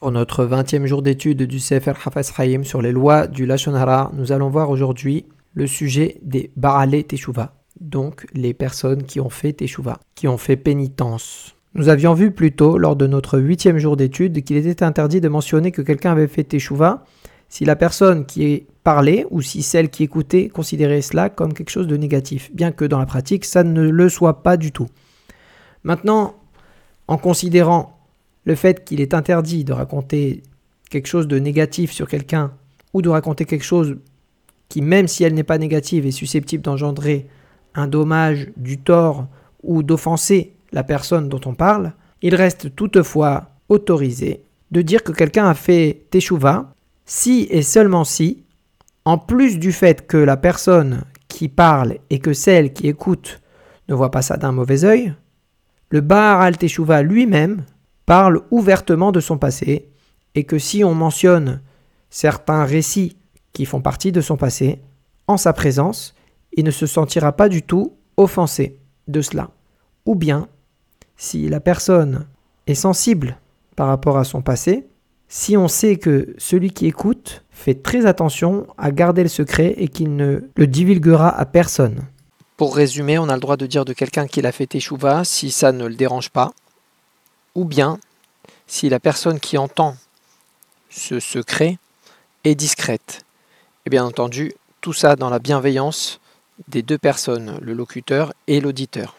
Pour notre 20e jour d'étude du Sefer Haïm sur les lois du Lashon Hara, nous allons voir aujourd'hui le sujet des Baale Teshuvah, donc les personnes qui ont fait Teshuvah, qui ont fait pénitence. Nous avions vu plus tôt, lors de notre huitième jour d'étude, qu'il était interdit de mentionner que quelqu'un avait fait Teshuvah si la personne qui parlait ou si celle qui écoutait considérait cela comme quelque chose de négatif, bien que dans la pratique ça ne le soit pas du tout. Maintenant, en considérant le fait qu'il est interdit de raconter quelque chose de négatif sur quelqu'un ou de raconter quelque chose qui, même si elle n'est pas négative, est susceptible d'engendrer un dommage, du tort ou d'offenser la personne dont on parle, il reste toutefois autorisé de dire que quelqu'un a fait teshuva si et seulement si, en plus du fait que la personne qui parle et que celle qui écoute ne voit pas ça d'un mauvais œil, le Baal al Teshuva lui-même parle ouvertement de son passé et que si on mentionne certains récits qui font partie de son passé, en sa présence, il ne se sentira pas du tout offensé de cela. Ou bien, si la personne est sensible par rapport à son passé, si on sait que celui qui écoute fait très attention à garder le secret et qu'il ne le divulguera à personne. Pour résumer, on a le droit de dire de quelqu'un qu'il a fait échouva si ça ne le dérange pas, ou bien si la personne qui entend ce secret est discrète. Et bien entendu, tout ça dans la bienveillance des deux personnes, le locuteur et l'auditeur.